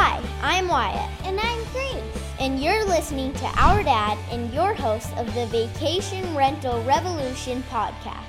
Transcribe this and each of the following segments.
Hi, I'm Wyatt. And I'm Grace. And you're listening to Our Dad and your host of the Vacation Rental Revolution podcast.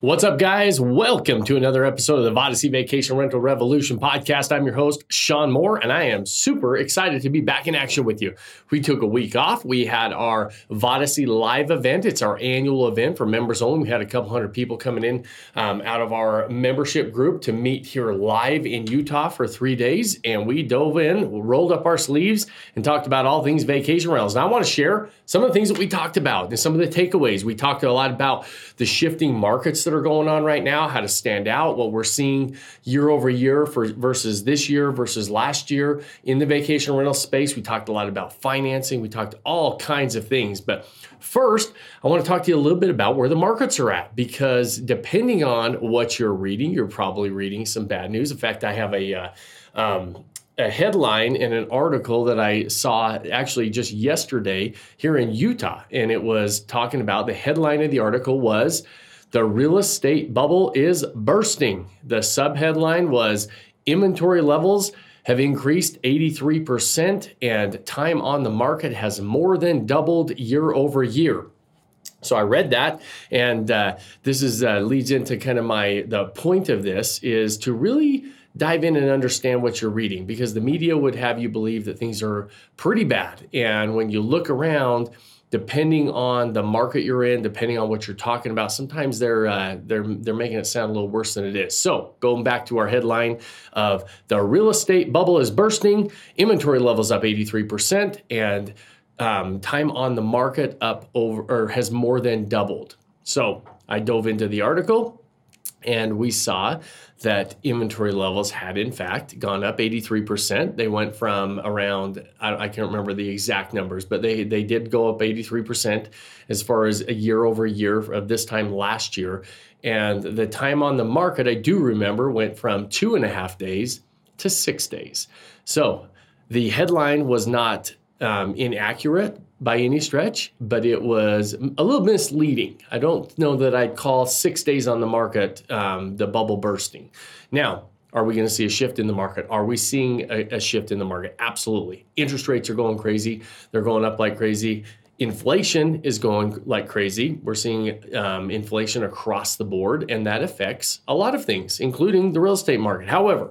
What's up, guys? Welcome to another episode of the Vodacy Vacation Rental Revolution podcast. I'm your host, Sean Moore, and I am super excited to be back in action with you. We took a week off. We had our Vodacy live event. It's our annual event for members only. We had a couple hundred people coming in um, out of our membership group to meet here live in Utah for three days. And we dove in, rolled up our sleeves, and talked about all things vacation rentals. And I want to share some of the things that we talked about and some of the takeaways. We talked a lot about the shifting markets that are going on right now, how to stand out, what we're seeing year over year for versus this year versus last year in the vacation rental space. We talked a lot about financing. We talked all kinds of things. But first, I want to talk to you a little bit about where the markets are at because depending on what you're reading, you're probably reading some bad news. In fact, I have a uh, um, a headline in an article that I saw actually just yesterday here in Utah. And it was talking about the headline of the article was the real estate bubble is bursting. The subheadline was Inventory levels have increased 83%, and time on the market has more than doubled year over year. So I read that, and uh, this is uh, leads into kind of my the point of this is to really dive in and understand what you're reading because the media would have you believe that things are pretty bad, and when you look around depending on the market you're in, depending on what you're talking about, sometimes they're uh, they're they're making it sound a little worse than it is. So going back to our headline of the real estate bubble is bursting, inventory levels up 83%, and um, time on the market up over or has more than doubled. So I dove into the article and we saw that inventory levels had in fact gone up 83%. They went from around, I, I, can't remember the exact numbers, but they, they did go up 83% as far as a year over year of this time last year. And the time on the market, I do remember, went from two and a half days to six days. So the headline was not um, inaccurate by any stretch, but it was a little misleading. I don't know that I'd call six days on the market um, the bubble bursting. Now, are we going to see a shift in the market? Are we seeing a, a, shift in the market? Absolutely. Interest rates are going crazy. They're going up like crazy. Inflation is going like crazy. We're seeing um, inflation across the board, and that affects a lot of things, including the real estate market. However,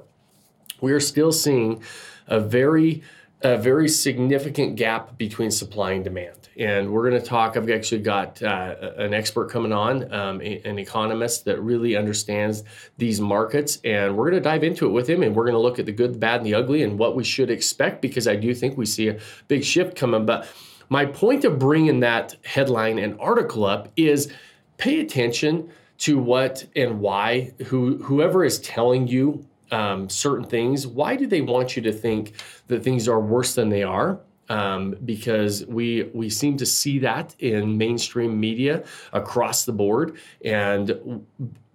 we are still seeing a very a very significant gap between supply and demand. And we're going to talk. I've actually got uh, an expert coming on, um, an economist that really understands these markets. And we're going to dive into it with him. And we're going to look at the good, the bad, and the ugly and what we should expect because I do think we see a big shift coming. But my point of bringing that headline and article up is pay attention to what and why who, whoever is telling you um, certain things, why do they want you to think that things are worse than they are? Um, because we we seem to see that in mainstream media across the board. And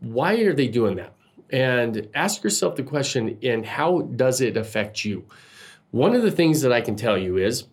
why are they doing that? And ask yourself the question: and how does it affect you? One of the things that I can tell you is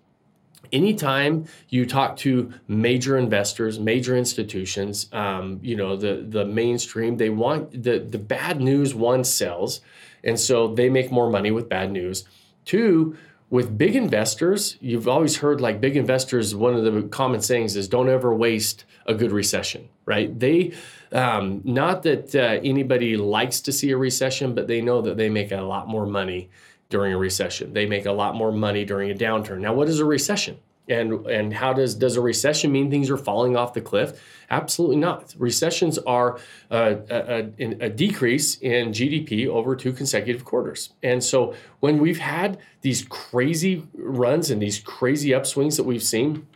anytime you talk to major investors major institutions um, you know the the mainstream they want the the bad news one sells and so they make more money with bad news. Two, with big investors, you've always heard like big investors, one of the common sayings is don't ever waste a good recession, right? They, um, not that uh, anybody likes to see a recession, but they know that they make a lot more money during a recession. They make a lot more money during a downturn. Now, what is a recession? And, and how does, does a recession mean things are falling off the cliff? Absolutely not. Recessions are a, a, a, decrease in GDP over two consecutive quarters. And so when we've had these crazy runs and these crazy upswings that we've seen,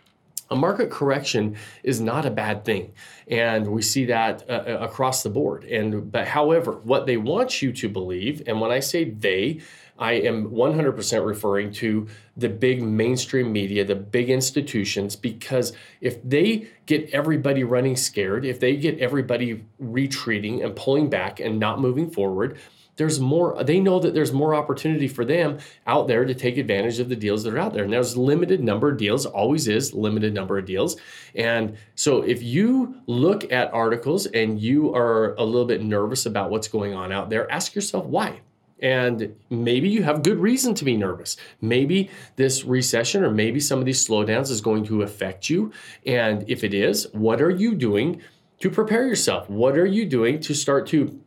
a market correction is not a bad thing and we see that uh, uh across the board and but however what they want you to believe and when i say they I am 100% referring to the big mainstream media, the big institutions, because if they get everybody running scared, if they get everybody retreating and pulling back and not moving forward, there's more they know that there's more opportunity for them out there to take advantage of the deals that are out there. And there's limited number of deals always is limited number of deals. And so if you look at articles and you are a little bit nervous about what's going on out there ask yourself why And maybe you have good reason to be nervous. Maybe this recession or maybe some of these slowdowns is going to affect you. And if it is, what are you doing to prepare yourself? What are you doing to start to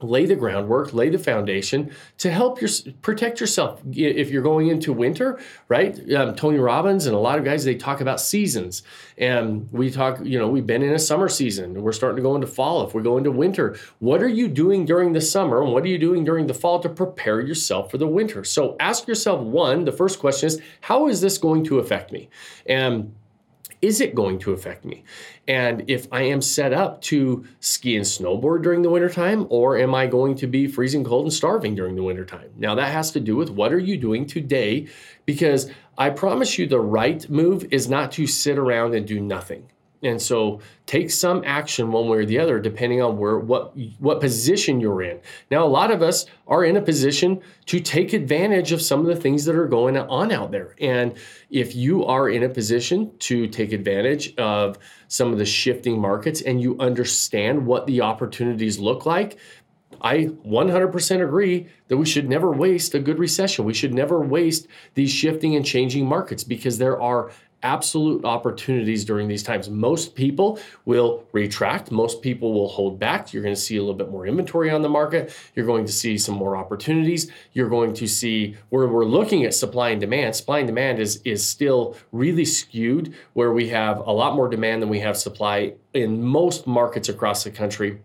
lay the groundwork, lay the foundation to help your protect yourself if you're going into winter, right? Um, Tony Robbins and a lot of guys they talk about seasons, and we talk. You know, we've been in a summer season. We're starting to go into fall. If we go into winter, what are you doing during the summer, and what are you doing during the fall to prepare yourself for the winter? So ask yourself one. The first question is, how is this going to affect me? And is it going to affect me? And if I am set up to ski and snowboard during the wintertime, or am I going to be freezing cold and starving during the wintertime? Now, that has to do with what are you doing today? Because I promise you, the right move is not to sit around and do nothing. And so take some action one way or the other, depending on where what what position you're in. Now, a lot of us are in a position to take advantage of some of the things that are going on out there. And if you are in a position to take advantage of some of the shifting markets and you understand what the opportunities look like, I 100% agree that we should never waste a good recession. We should never waste these shifting and changing markets because there are absolute opportunities during these times. Most people will retract, most people will hold back. You're going to see a little bit more inventory on the market. You're going to see some more opportunities. You're going to see where we're looking at supply and demand. Supply and demand is is still really skewed where we have a lot more demand than we have supply in most markets across the country.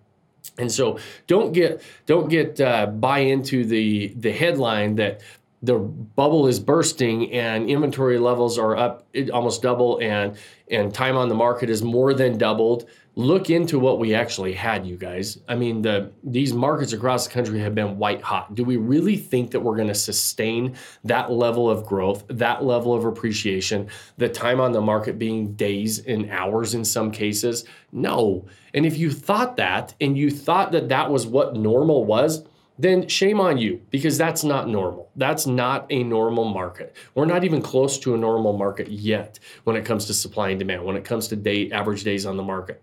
And so don't get don't get uh, buy into the the headline that the bubble is bursting and inventory levels are up almost double and and time on the market is more than doubled. Look into what we actually had you guys. I mean the these markets across the country have been white hot. Do we really think that we're going to sustain that level of growth that level of appreciation the time on the market being days and hours in some cases? No. And if you thought that and you thought that that was what normal was then shame on you because that's not normal. That's not a normal market. We're not even close to a normal market yet when it comes to supply and demand, when it comes to day average days on the market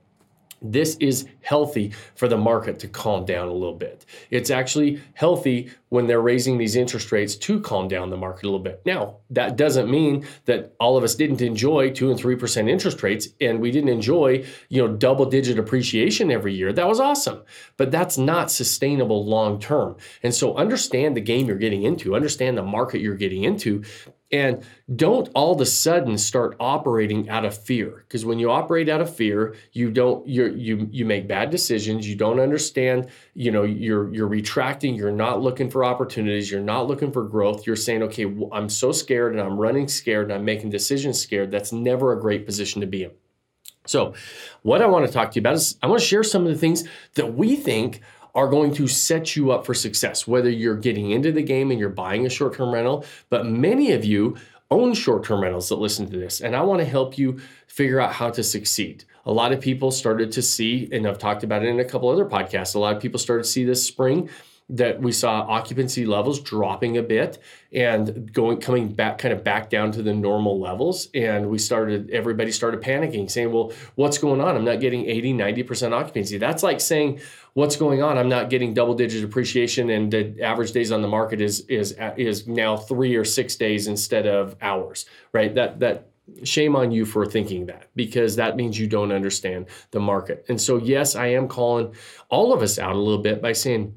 this is healthy for the market to calm down a little bit. It's actually healthy when they're raising these interest rates to calm down the market a little bit. Now, that doesn't mean that all of us didn't enjoy 2 and 3% interest rates and we didn't enjoy, you know, double digit appreciation every year. That was awesome. But that's not sustainable long term. And so understand the game you're getting into, understand the market you're getting into and don't all of a sudden start operating out of fear. Because when you operate out of fear, you don't you you you make bad decisions. You don't understand. You know you're you're retracting. You're not looking for opportunities. You're not looking for growth. You're saying, okay, I'm so scared and I'm running scared and I'm making decisions scared. That's never a great position to be in. So, what I want to talk to you about is I want to share some of the things that we think are going to set you up for success, whether you're getting into the game and you're buying a short term rental. But many of you own short term rentals that listen to this, and I want to help you figure out how to succeed. A lot of people started to see, and I've talked about it in a couple other podcasts, a lot of people started to see this spring that we saw occupancy levels dropping a bit and going coming back kind of back down to the normal levels and we started everybody started panicking saying well what's going on i'm not getting 80 90% occupancy that's like saying what's going on i'm not getting double digit appreciation and the average days on the market is is is now 3 or 6 days instead of hours right that that shame on you for thinking that because that means you don't understand the market and so yes i am calling all of us out a little bit by saying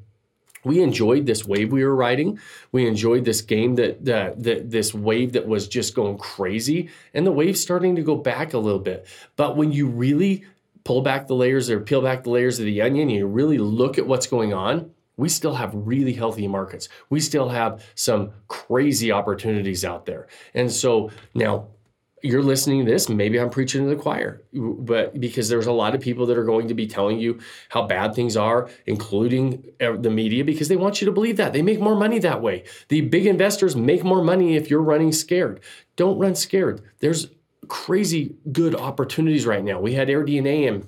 we enjoyed this wave we were riding. We enjoyed this game that, that, that this wave that was just going crazy, and the wave's starting to go back a little bit. But when you really pull back the layers or peel back the layers of the onion, and you really look at what's going on. We still have really healthy markets. We still have some crazy opportunities out there. And so now you're listening to this, maybe I'm preaching to the choir, but because there's a lot of people that are going to be telling you how bad things are, including the media, because they want you to believe that. They make more money that way. The big investors make more money if you're running scared. Don't run scared. There's crazy good opportunities right now. We had AirDNA and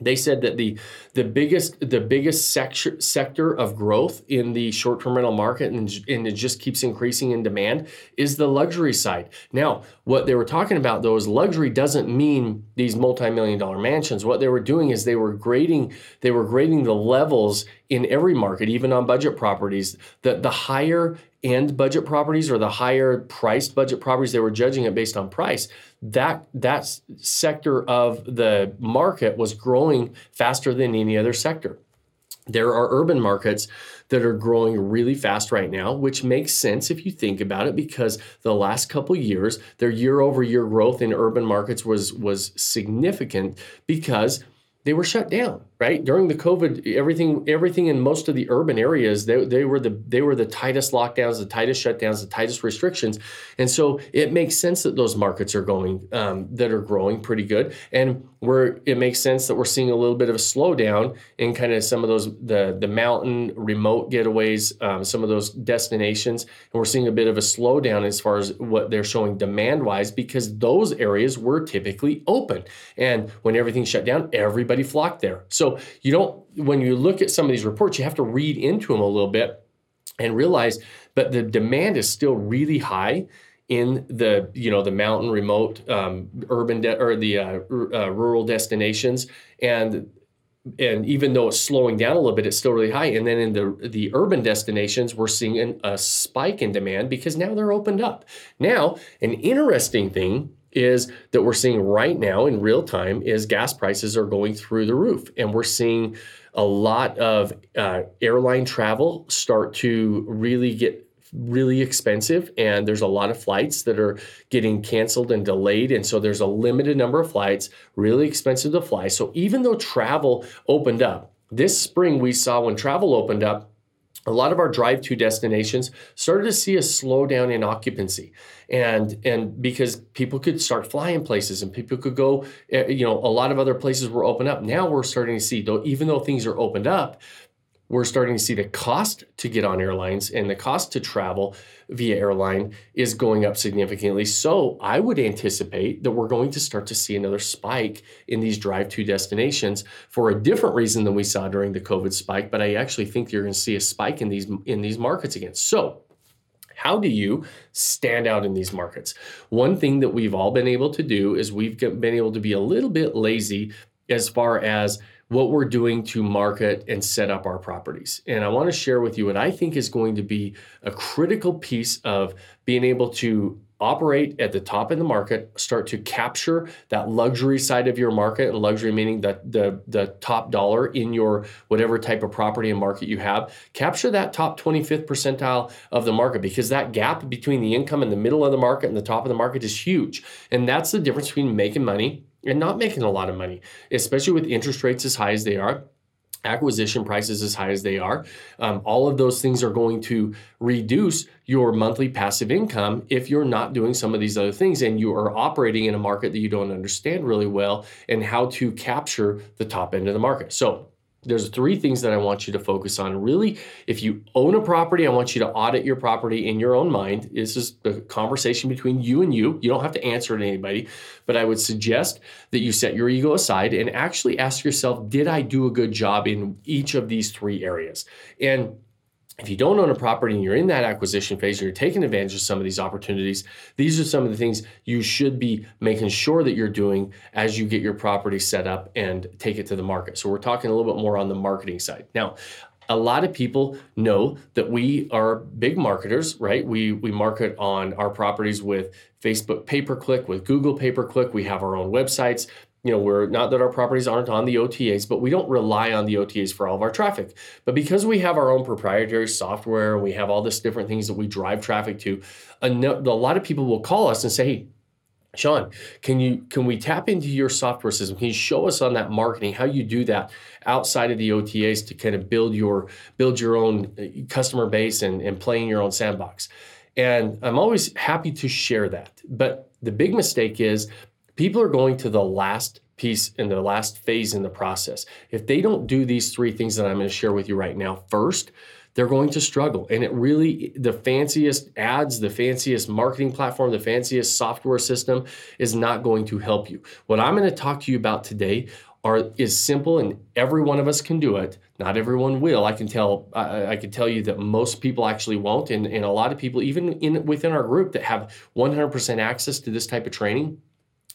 they said that the the biggest the biggest sector sector of growth in the short term rental market and, and it just keeps increasing in demand is the luxury side. Now, what they were talking about though is luxury doesn't mean these multi million dollar mansions. What they were doing is they were grading they were grading the levels in every market, even on budget properties, the, the higher end budget properties or the higher priced budget properties, they were judging it based on price. That that sector of the market was growing faster than any other sector. There are urban markets that are growing really fast right now, which makes sense if you think about it because the last couple years, their year over year growth in urban markets was was significant because they were shut down right? During the covid everything everything in most of the urban areas they, they were the they were the tightest lockdowns the tightest shutdowns the tightest restrictions. And so it makes sense that those markets are going um, that are growing pretty good. And where it makes sense that we're seeing a little bit of a slowdown in kind of some of those the the mountain remote getaways um, some of those destinations. And we're seeing a bit of a slowdown as far as what they're showing demand wise because those areas were typically open. And when everything shut down everybody flocked there. So so you don't, when you look at some of these reports, you have to read into them a little bit and realize that the demand is still really high in the you know the mountain remote um, urban de- or the uh, r- uh, rural destinations. And and even though it's slowing down a little bit it's still really high. And then in the the urban destinations we're seeing an, a spike in demand because now they're opened up. Now an interesting thing is that we're seeing right now in real time is gas prices are going through the roof. And we're seeing a lot of uh, airline travel start to really get really expensive. And there's a lot of flights that are getting canceled and delayed. And so there's a limited number of flights really expensive to fly. So even though travel opened up this spring we saw when travel opened up a lot of our drive to destinations started to see a slowdown in occupancy. And and because people could start flying places and people could go eh, you know a lot of other places were open up. Now we're starting to see though even though things are opened up we're starting to see the cost to get on airlines and the cost to travel via airline is going up significantly. So I would anticipate that we're going to start to see another spike in these drive to destinations for a different reason than we saw during the COVID spike. But I actually think you're going to see a spike in these in these markets again. So how do you stand out in these markets? One thing that we've all been able to do is we've been able to be a little bit lazy as far as what we're doing to market and set up our properties. And I want to share with you what I think is going to be a critical piece of being able to operate at the top of the market, start to capture that luxury side of your market, and luxury meaning that the, the top dollar in your whatever type of property and market you have, capture that top 25th percentile of the market because that gap between the income in the middle of the market and the top of the market is huge. And that's the difference between making money and not making a lot of money, especially with interest rates as high as they are acquisition prices as high as they are. Um, all of those things are going to reduce your monthly passive income if you're not doing some of these other things and you are operating in a market that you don't understand really well and how to capture the top end of the market. So, there's three things that I want you to focus on. Really, if you own a property, I want you to audit your property in your own mind. This is a conversation between you and you. You don't have to answer it to anybody, but I would suggest that you set your ego aside and actually ask yourself, did I do a good job in each of these three areas? And if you don't own a property and you're in that acquisition phase and you're taking advantage of some of these opportunities, these are some of the things you should be making sure that you're doing as you get your property set up and take it to the market. So we're talking a little bit more on the marketing side. Now, a lot of people know that we are big marketers, right? We we market on our properties with Facebook pay per click, with Google pay per click. We have our own websites you know, we're not that our properties aren't on the OTAs, but we don't rely on the OTAs for all of our traffic. But because we have our own proprietary software and we have all this different things that we drive traffic to, a, lot of people will call us and say, "Hey, Sean, can you can we tap into your software system? Can you show us on that marketing how you do that outside of the OTAs to kind of build your build your own uh, customer base and, and play in your own sandbox?" And I'm always happy to share that. But the big mistake is people are going to the last piece in the last phase in the process. If they don't do these three things that I'm going to share with you right now first, they're going to struggle. And it really, the fanciest ads, the fanciest marketing platform, the fanciest software system is not going to help you. What I'm going to talk to you about today are is simple and every one of us can do it. Not everyone will. I can tell I, I can tell you that most people actually won't. And, and a lot of people, even in within our group that have 100% access to this type of training,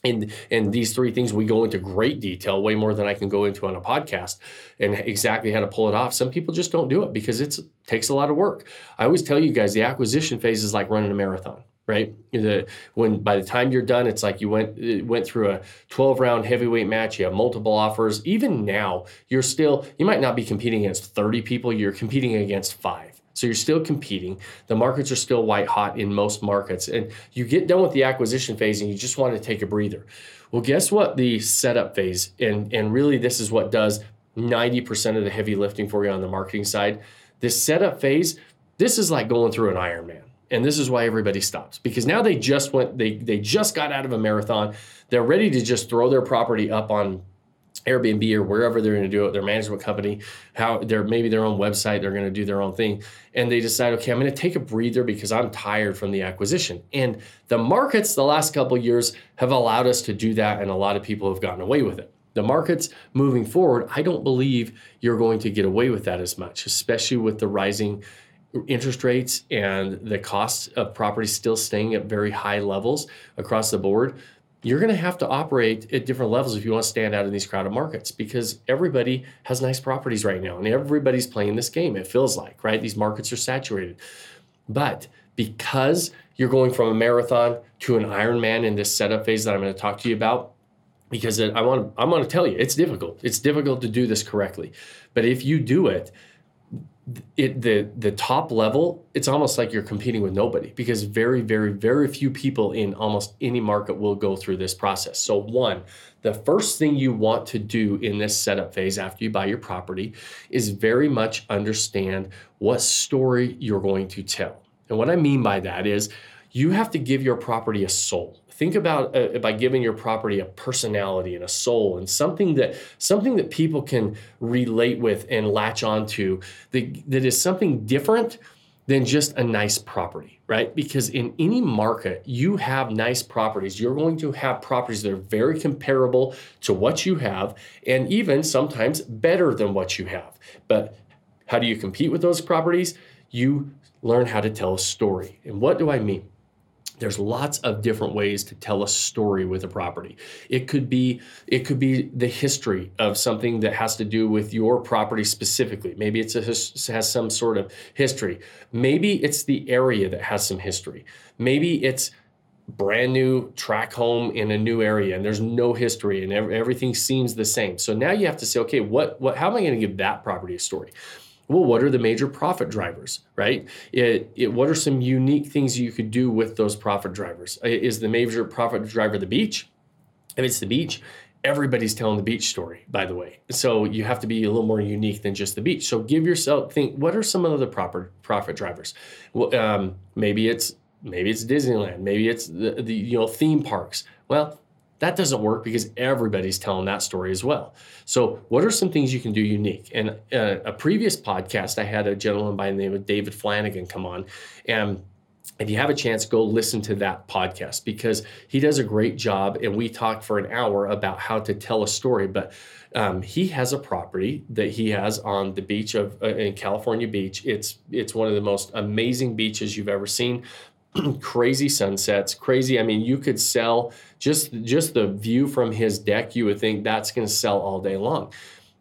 and and these three things we go into great detail way more than i can go into on a podcast and exactly how to pull it off. Some people just don't do it because it takes a lot of work. I always tell you guys the acquisition phase is like running a marathon right? The, when by the time you're done it's like you went went through a 12 round heavyweight match you have multiple offers. Even now you're still you might not be competing against 30 people you're competing against five so you're still competing. The markets are still white hot in most markets. And you get done with the acquisition phase and you just want to take a breather. Well, guess what? The setup phase, and, and really this is what does 90% of the heavy lifting for you on the marketing side. This setup phase, this is like going through an Ironman. And this is why everybody stops because now they just went, they they just got out of a marathon. They're ready to just throw their property up on Airbnb or wherever they're going to do it, their management company, how they're maybe their own website, they're going to do their own thing. And they decide, okay, I'm going to take a breather because I'm tired from the acquisition. And the markets the last couple years have allowed us to do that, and a lot of people have gotten away with it. The markets moving forward, I don't believe you're going to get away with that as much, especially with the rising interest rates and the cost of property still staying at very high levels across the board you're going to have to operate at different levels if you want to stand out in these crowded markets because everybody has nice properties right now and everybody's playing this game it feels like right? These markets are saturated. But because you're going from a marathon to an ironman in this setup phase that i'm going to talk to you about because i want i'm going to tell you it's difficult. It's difficult to do this correctly. But if you do it it the the top level it's almost like you're competing with nobody because very very very few people in almost any market will go through this process. So one the first thing you want to do in this setup phase after you buy your property is very much understand what story you're going to tell. And what i mean by that is you have to give your property a soul think about uh, by giving your property a personality and a soul and something that something that people can relate with and latch onto that, that is something different than just a nice property, right? Because in any market, you have nice properties. You're going to have properties that are very comparable to what you have and even sometimes better than what you have. But how do you compete with those properties? You learn how to tell a story. And what do I mean? There's lots of different ways to tell a story with a property. It could be it could be the history of something that has to do with your property specifically. Maybe it's a has some sort of history. Maybe it's the area that has some history. Maybe it's brand new track home in a new area and there's no history and everything seems the same. So now you have to say okay what what how am i going to give that property a story well, what are the major profit drivers, right? It, it, what are some unique things you could do with those profit drivers? Is the major profit driver the beach? If it's the beach, everybody's telling the beach story, by the way. So you have to be a little more unique than just the beach. So give yourself think. What are some of the proper profit drivers? Well, um, maybe it's maybe it's Disneyland. Maybe it's the, the you know theme parks. Well, that doesn't work because everybody's telling that story as well. So, what are some things you can do unique? And uh, a previous podcast, I had a gentleman by the name of David Flanagan come on. And if you have a chance, go listen to that podcast because he does a great job. And we talked for an hour about how to tell a story. But um, he has a property that he has on the beach of uh, in California Beach. It's it's one of the most amazing beaches you've ever seen. crazy sunsets, crazy. I mean, you could sell just just the view from his deck. You would think that's going to sell all day long,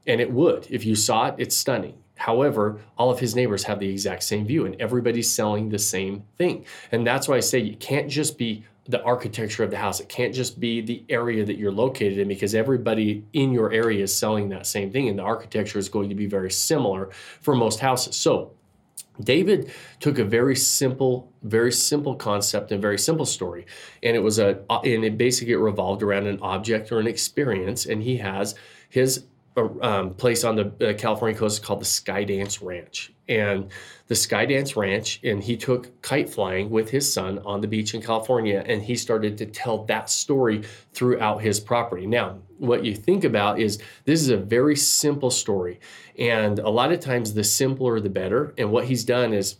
and it would. If you saw it, it's stunning. However, all of his neighbors have the exact same view, and everybody's selling the same thing. And that's why I say you can't just be the architecture of the house. It can't just be the area that you're located in because everybody in your area is selling that same thing, and the architecture is going to be very similar for most houses. So David took a very simple, very simple concept and very simple story, and it was a, and it basically revolved around an object or an experience. And he has his um, place on the uh, California coast called the Skydance Ranch. And the Skydance Ranch, and he took kite flying with his son on the beach in California, and he started to tell that story throughout his property. Now, what you think about is this is a very simple story, and a lot of times the simpler the better. And what he's done is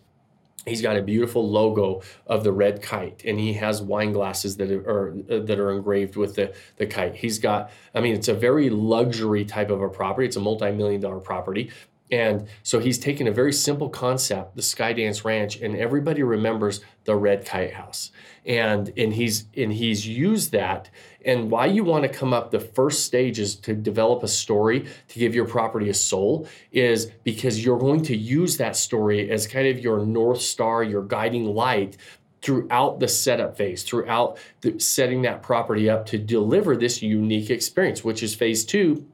he's got a beautiful logo of the red kite and he has wine glasses that are uh, that are engraved with the the kite. He's got i mean it's a very luxury type of a property. It's a multi-million dollar property And so he's taken a very simple concept, the Skydance Ranch, and everybody remembers the red kite house. And and he's and he's used that. And why you want to come up the first stage is to develop a story to give your property a soul is because you're going to use that story as kind of your north star, your guiding light throughout the setup phase, throughout the, setting that property up to deliver this unique experience, which is phase two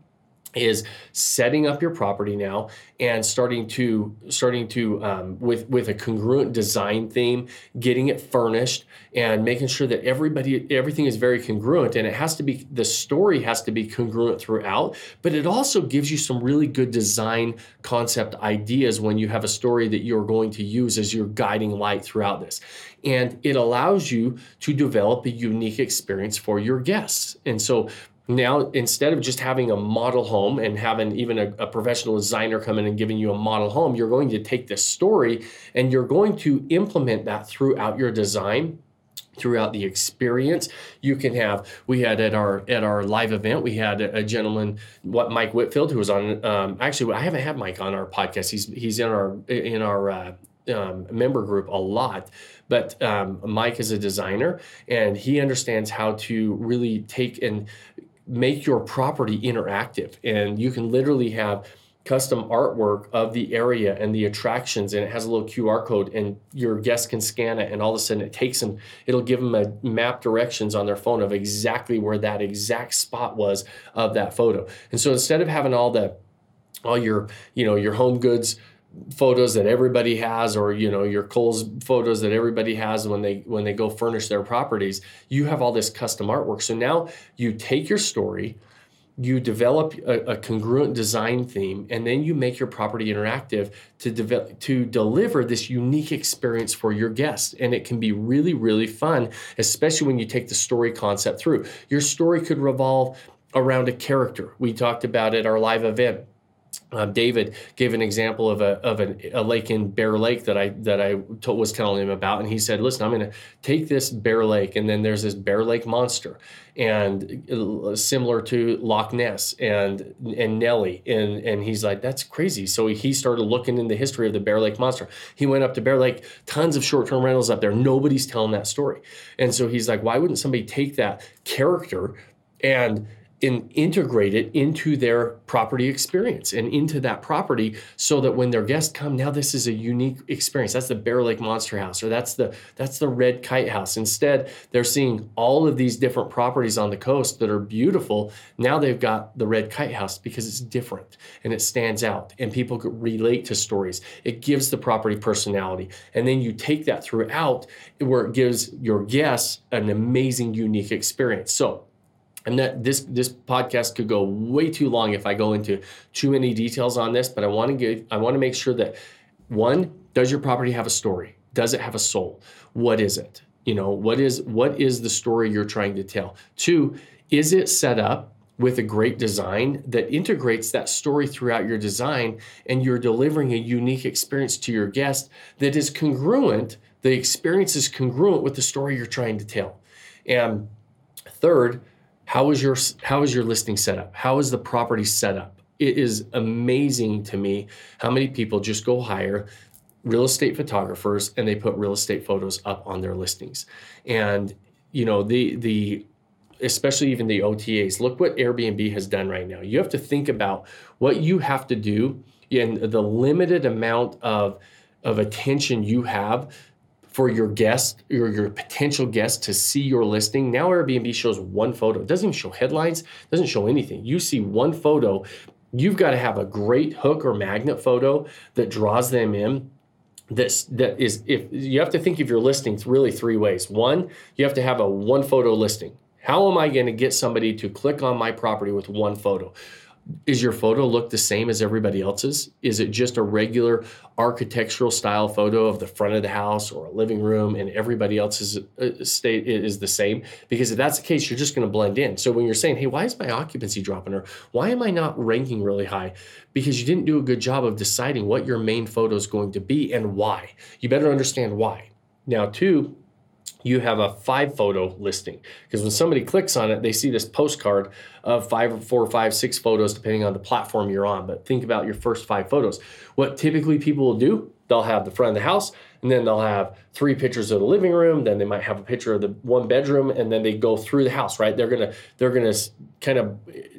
is setting up your property now and starting to starting to um, with with a congruent design theme getting it furnished and making sure that everybody everything is very congruent and it has to be the story has to be congruent throughout but it also gives you some really good design concept ideas when you have a story that you're going to use as your guiding light throughout this. And it allows you to develop a unique experience for your guests. And so now instead of just having a model home and having even a, a, professional designer come in and giving you a model home you're going to take this story and you're going to implement that throughout your design throughout the experience. You can have we had at our at our live event we had a, gentleman what mike whitfield who was on um, actually i haven't had mike on our podcast. He's he's in our in our uh, um, member group a lot. But um, mike is a designer and he understands how to really take and make your property interactive. And you can literally have custom artwork of the area and the attractions and it has a little QR code and your guests can scan it and all of a sudden it takes them it'll give them a map directions on their phone of exactly where that exact spot was of that photo. And so instead of having all the all your you know your home goods photos that everybody has or you know your Kohl's photos that everybody has when they when they go furnish their properties you have all this custom artwork. So now you take your story you develop a, a congruent design theme and then you make your property interactive to develop to deliver this unique experience for your guests. And it can be really really fun especially when you take the story concept through. Your story could revolve around a character. We talked about at our live event uh, David gave an example of a of an, a lake in Bear Lake that I that I t- was telling him about, and he said, "Listen, I'm going to take this Bear Lake, and then there's this Bear Lake monster, and uh, similar to Loch Ness and and Nellie, and and he's like, that's crazy. So he started looking in the history of the Bear Lake monster. He went up to Bear Lake, tons of short term rentals up there. Nobody's telling that story, and so he's like, why wouldn't somebody take that character and and integrate it into their property experience and into that property so that when their guests come now this is a unique experience. That's the bear lake monster house or that's the that's the red kite house. Instead they're seeing all of these different properties on the coast that are beautiful. Now they've got the red kite house because it's different and it stands out and people relate to stories. It gives the property personality. And then you take that throughout where it gives your guests an amazing unique experience. So and that this this podcast could go way too long if I go into too many details on this, but I want to give I want to make sure that one, does your property have a story? Does it have a soul? What is it? You know, what is what is the story you're trying to tell? Two, is it set up with a great design that integrates that story throughout your design and you're delivering a unique experience to your guest that is congruent, the experience is congruent with the story you're trying to tell. And third, how is your how is your listing set up? How is the property set up? It is amazing to me how many people just go hire real estate photographers and they put real estate photos up on their listings. And you know, the the especially even the OTAs. Look what Airbnb has done right now. You have to think about what you have to do in the limited amount of of attention you have for your guest or your potential guest to see your listing. Now Airbnb shows one photo. It doesn't even show headlines, doesn't show anything. You see one photo. You've got to have a great hook or magnet photo that draws them in. This that is if you have to think of your listings really three ways. One, you have to have a one photo listing. How am I going to get somebody to click on my property with one photo? Is your photo look the same as everybody else's? Is it just a regular architectural style photo of the front of the house or a living room and everybody else's uh, state is the same? Because if that's the case, you're just going to blend in. So when you're saying, hey, why is my occupancy dropping or why am I not ranking really high? Because you didn't do a good job of deciding what your main photo is going to be and why. You better understand why. Now, two, you have a five photo listing because when somebody clicks on it, they see this postcard of five, four, five, six photos, depending on the platform you're on. But think about your first five photos. What typically people will do, they'll have the front of the house, and then they'll have three pictures of the living room. Then they might have a picture of the one bedroom, and then they go through the house. Right? They're gonna they're gonna kind of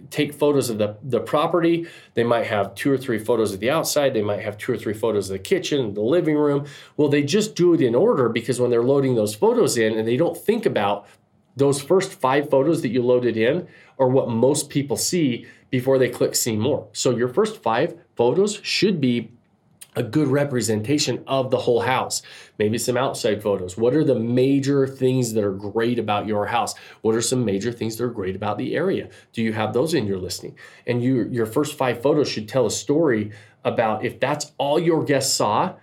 take photos of the the property. They might have two or three photos of the outside. They might have two or three photos of the kitchen, the living room. Well, they just do it in order because when they're loading those photos in, and they don't think about those first five photos that you loaded in are what most people see before they click see more. So your first five photos should be a good representation of the whole house. Maybe some outside photos. What are the major things that are great about your house? What are some major things that are great about the area? Do you have those in your listing? And you, your first five photos should tell a story about if that's all your guests saw,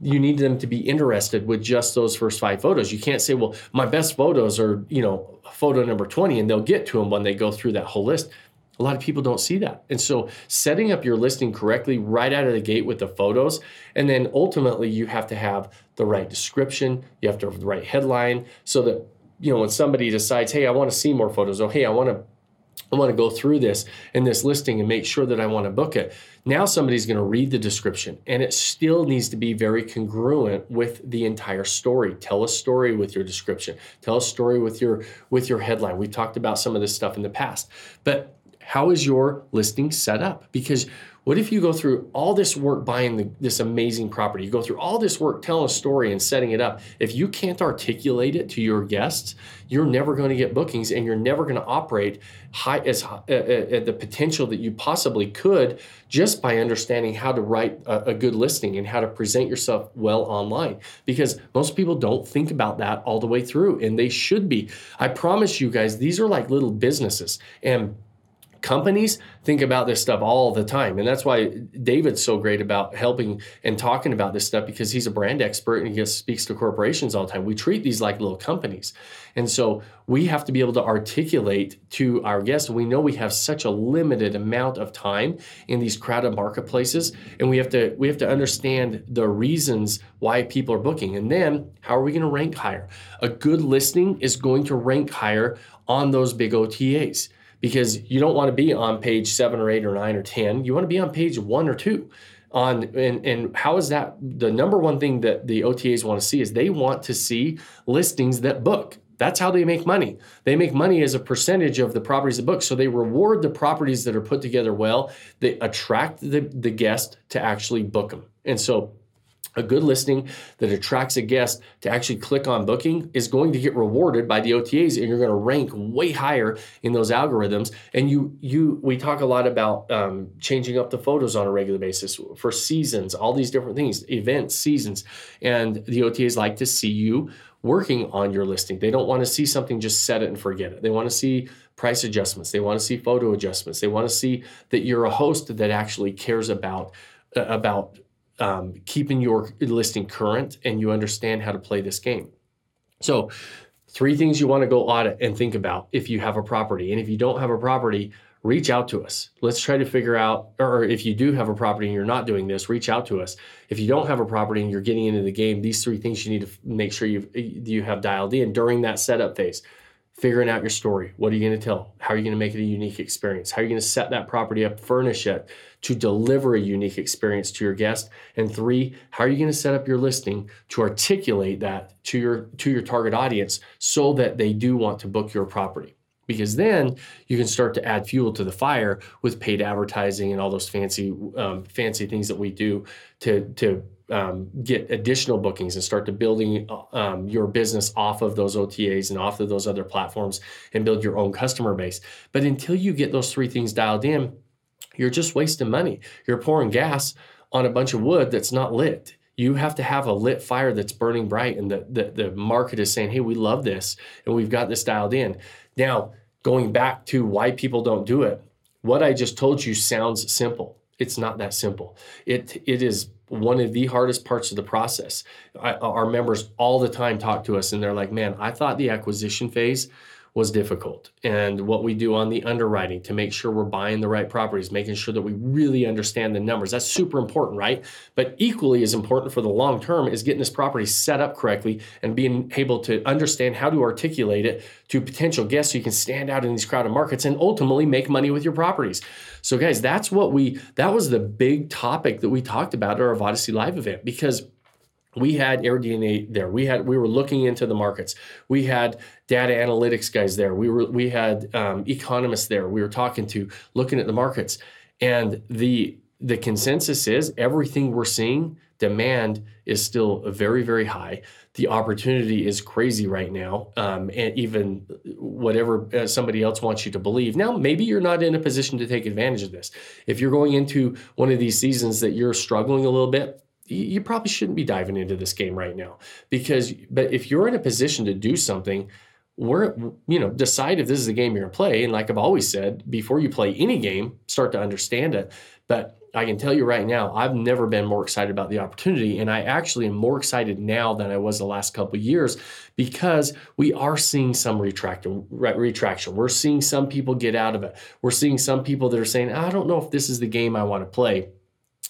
you need them to be interested with just those first five photos. You can't say, well, my best photos are, you know, photo number 20, and they'll get to them when they go through that whole list. A lot of people don't see that. And so setting up your listing correctly right out of the gate with the photos, and then ultimately you have to have the right description, you have to have the right headline so that you know when somebody decides, hey, I want to see more photos, or hey, I want to I want to go through this in this listing and make sure that I want to book it. Now somebody's going to read the description and it still needs to be very congruent with the entire story. Tell a story with your description. Tell a story with your with your headline. We talked about some of this stuff in the past. But how is your listing set up? Because what if you go through all this work buying the, this amazing property? You go through all this work telling a story and setting it up. If you can't articulate it to your guests, you're never going to get bookings and you're never going to operate high as uh, at the potential that you possibly could just by understanding how to write a, a good listing and how to present yourself well online. Because most people don't think about that all the way through, and they should be. I promise you guys, these are like little businesses and companies think about this stuff all the time. And that's why David's so great about helping and talking about this stuff because he's a brand expert and he just speaks to corporations all the time. We treat these like little companies. And so we have to be able to articulate to our guests. We know we have such a limited amount of time in these crowded marketplaces and we have to we have to understand the reasons why people are booking. And then how are we going to rank higher? A good listing is going to rank higher on those big OTAs because you don't want to be on page seven or eight or nine or 10. You want to be on page one or two. On and, and how is that the number one thing that the OTAs want to see is they want to see listings that book. That's how they make money. They make money as a percentage of the properties that book. So they reward the properties that are put together well. They attract the, the guest to actually book them. And so a good listing that attracts a guest to actually click on booking is going to get rewarded by the OTAs and you're going to rank way higher in those algorithms. And you you we talk a lot about um, changing up the photos on a regular basis for seasons all these different things events seasons. And the OTAs like to see you working on your listing. They don't want to see something just set it and forget it. They want to see price adjustments. They want to see photo adjustments. They want to see that you're a host that actually cares about uh, about um, keeping your listing current and you understand how to play this game. So, three things you want to go audit and think about if you have a property. And if you don't have a property, reach out to us. Let's try to figure out, or if you do have a property and you're not doing this, reach out to us. If you don't have a property and you're getting into the game, these three things you need to make sure you you have dialed in during that setup phase figuring out your story. What are you going to tell? How are you going to make it a unique experience? How are you going to set that property up, furnish it to deliver a unique experience to your guest? And three, how are you going to set up your listing to articulate that to your to your target audience so that they do want to book your property? Because then you can start to add fuel to the fire with paid advertising and all those fancy um, fancy things that we do to to um, get additional bookings and start to building um, your business off of those OTAs and off of those other platforms and build your own customer base. But until you get those three things dialed in, you're just wasting money. You're pouring gas on a bunch of wood that's not lit. You have to have a lit fire that's burning bright, and the, the, the market is saying, hey, we love this, and we've got this dialed in. Now, going back to why people don't do it, what I just told you sounds simple. It's not that simple. It, it is one of the hardest parts of the process. I, our members all the time talk to us and they're like, man, I thought the acquisition phase was difficult. And what we do on the underwriting to make sure we're buying the right properties, making sure that we really understand the numbers. That's super important, right? But equally as important for the long term is getting this property set up correctly and being able to understand how to articulate it to potential guests so you can stand out in these crowded markets and ultimately make money with your properties. So guys, that's what we that was the big topic that we talked about at our Vodacy Live event because we had AirDNA there. We had we were looking into the markets. We had data analytics guys there. We were we had um, economists there. We were talking to looking at the markets, and the the consensus is everything we're seeing demand is still very very high. The opportunity is crazy right now, um, and even whatever uh, somebody else wants you to believe. Now, maybe you're not in a position to take advantage of this. If you're going into one of these seasons that you're struggling a little bit, you probably shouldn't be diving into this game right now because but if you're in a position to do something we're you know decide if this is the game you're going to play. And like i've always said before you play any game start to understand it. But i can tell you right now i've never been more excited about the opportunity. And i actually am more excited now than i was the last couple of years because we are seeing some retraction retraction. We're seeing some people get out of it. We're seeing some people that are saying i don't know if this is the game i want to play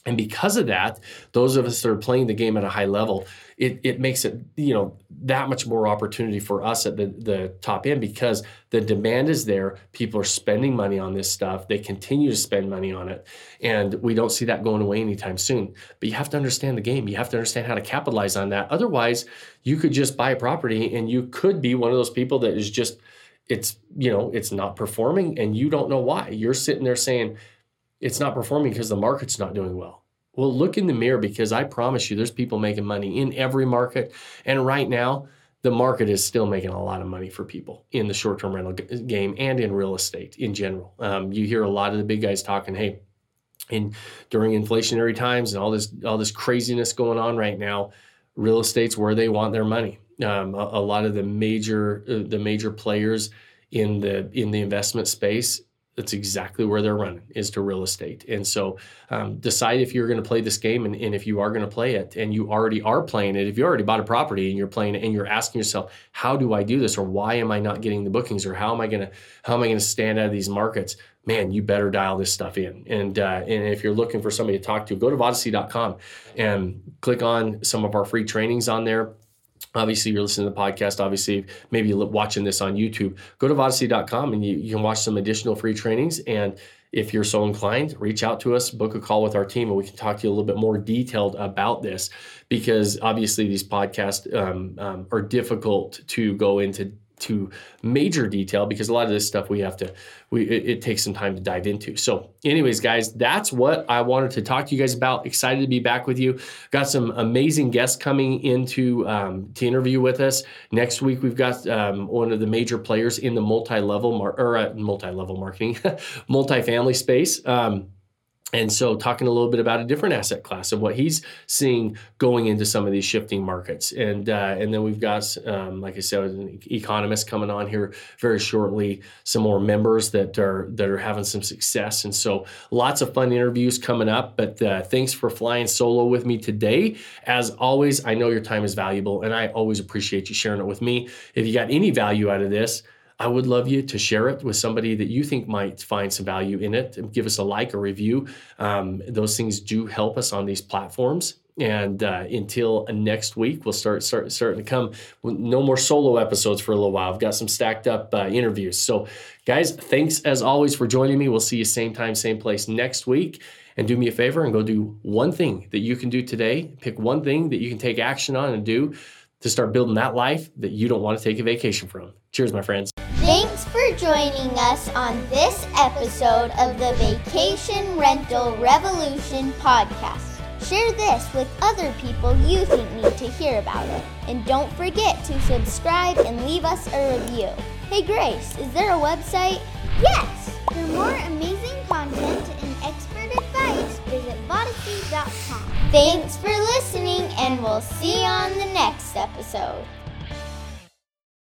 and because of that, those of us that are playing the game at a high level, it, it makes it, you know, that much more opportunity for us at the, the top end because the demand is there. People are spending money on this stuff. They continue to spend money on it. And we don't see that going away anytime soon. But you have to understand the game. You have to understand how to capitalize on that. Otherwise, you could just buy a property and you could be one of those people that is just, it's, you know, it's not performing and you don't know why. You're sitting there saying, it's not performing because the market's not doing well. Well, look in the mirror because I promise you there's people making money in every market. And right now, the market is still making a lot of money for people in the short term rental g- game and in real estate in general. Um, you hear a lot of the big guys talking, hey, in during inflationary times and all this all this craziness going on right now, real estate's where they want their money. Um, a, a, lot of the major uh, the major players in the in the investment space that's exactly where they're running is to real estate. And so um, decide if you're going to play this game and, and if you are going to play it and you already are playing it. If you already bought a property and you're playing it and you're asking yourself how do i do this? Or why am i not getting the bookings? Or how am i going to how am i going to stand out of these markets? Man you better dial this stuff in. And uh, and if you're looking for somebody to talk to go to vodyssey.com and click on some of our free trainings on there obviously you're listening to the podcast obviously maybe you're watching this on youtube go to vodyssey.com and you, you can watch some additional free trainings. And if you're so inclined reach out to us book a call with our team and we can talk to you a little bit more detailed about this. Because obviously these podcasts um, um, are difficult to go into to major detail because a lot of this stuff we have to we it, it, takes some time to dive into. So anyways guys that's what i wanted to talk to you guys about. Excited to be back with you. Got some amazing guests coming into um, to interview with us. Next week we've got um, one of the major players in the multi-level mar- or uh, multi-level marketing multi-family space. Um, and so, talking a little bit about a different asset class of what he's seeing going into some of these shifting markets, and uh, and then we've got, um, like I said, an economist coming on here very shortly. Some more members that are that are having some success, and so lots of fun interviews coming up. But uh, thanks for flying solo with me today. As always, I know your time is valuable, and I always appreciate you sharing it with me. If you got any value out of this I would love you to share it with somebody that you think might find some value in it. Give us a like, a review. Um, those things do help us on these platforms. And uh, until next week, we'll start, start starting to come. No more solo episodes for a little while. I've got some stacked up uh, interviews. So, guys, thanks as always for joining me. We'll see you same time, same place next week. And do me a favor and go do one thing that you can do today. Pick one thing that you can take action on and do to start building that life that you don't want to take a vacation from. Cheers, my friends. Joining us on this episode of the Vacation Rental Revolution podcast. Share this with other people you think need to hear about it. And don't forget to subscribe and leave us a review. Hey Grace, is there a website? Yes! For more amazing content and expert advice, visit vodyssey.com. Thanks for listening, and we'll see you on the next episode.